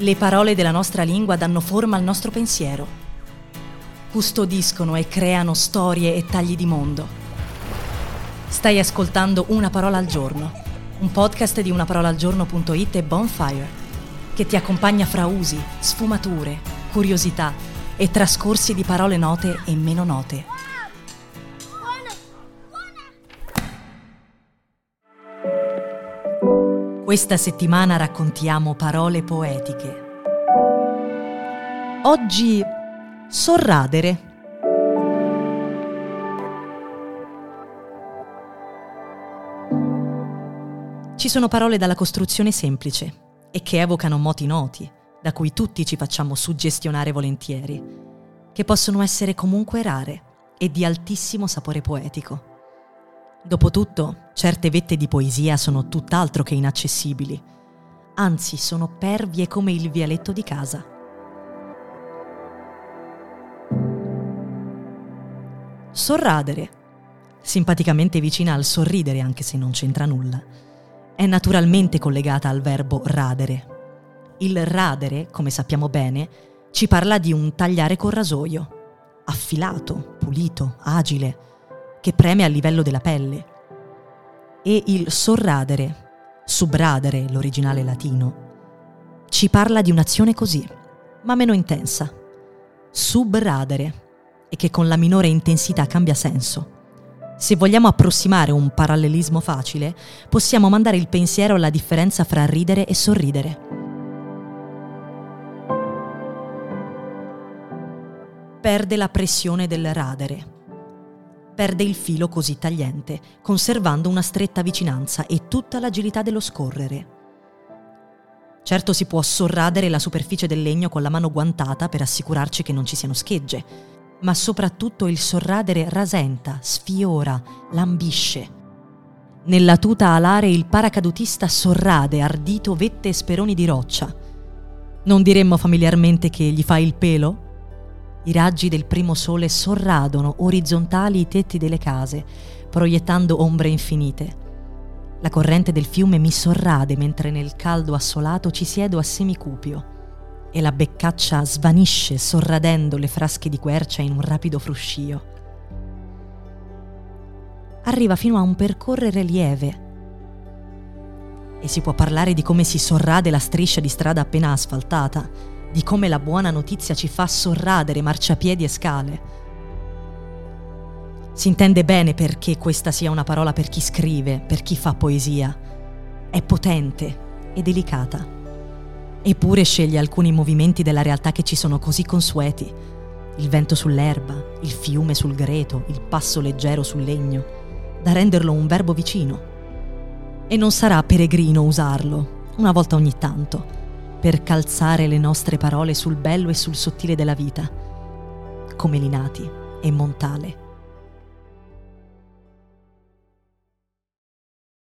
Le parole della nostra lingua danno forma al nostro pensiero. Custodiscono e creano storie e tagli di mondo. Stai ascoltando Una parola al giorno, un podcast di unaparolaalgiorno.it e Bonfire, che ti accompagna fra usi, sfumature, curiosità e trascorsi di parole note e meno note. Questa settimana raccontiamo parole poetiche. Oggi sorradere. Ci sono parole dalla costruzione semplice e che evocano moti noti, da cui tutti ci facciamo suggestionare volentieri, che possono essere comunque rare e di altissimo sapore poetico. Dopotutto, certe vette di poesia sono tutt'altro che inaccessibili, anzi sono pervie come il vialetto di casa. Sorradere, simpaticamente vicina al sorridere anche se non c'entra nulla, è naturalmente collegata al verbo radere. Il radere, come sappiamo bene, ci parla di un tagliare col rasoio, affilato, pulito, agile, che preme a livello della pelle. E il sorradere, subradere, l'originale latino, ci parla di un'azione così, ma meno intensa. Subradere, e che con la minore intensità cambia senso. Se vogliamo approssimare un parallelismo facile, possiamo mandare il pensiero alla differenza fra ridere e sorridere. Perde la pressione del radere, perde il filo così tagliente, conservando una stretta vicinanza e tutta l'agilità dello scorrere. Certo si può sorradere la superficie del legno con la mano guantata per assicurarci che non ci siano schegge, ma soprattutto il sorradere rasenta, sfiora, lambisce. Nella tuta alare il paracadutista sorrade ardito vette e speroni di roccia. Non diremmo familiarmente che gli fa il pelo? I raggi del primo sole sorradono orizzontali i tetti delle case, proiettando ombre infinite. La corrente del fiume mi sorrade mentre nel caldo assolato ci siedo a semicupio e la beccaccia svanisce sorradendo le frasche di quercia in un rapido fruscio. Arriva fino a un percorrere lieve e si può parlare di come si sorrade la striscia di strada appena asfaltata, di come la buona notizia ci fa sorradere marciapiedi e scale. Si intende bene perché questa sia una parola per chi scrive, per chi fa poesia. È potente e delicata. Eppure sceglie alcuni movimenti della realtà che ci sono così consueti. Il vento sull'erba, il fiume sul greto, il passo leggero sul legno, da renderlo un verbo vicino. E non sarà peregrino usarlo, una volta ogni tanto per calzare le nostre parole sul bello e sul sottile della vita, come Linati e Montale.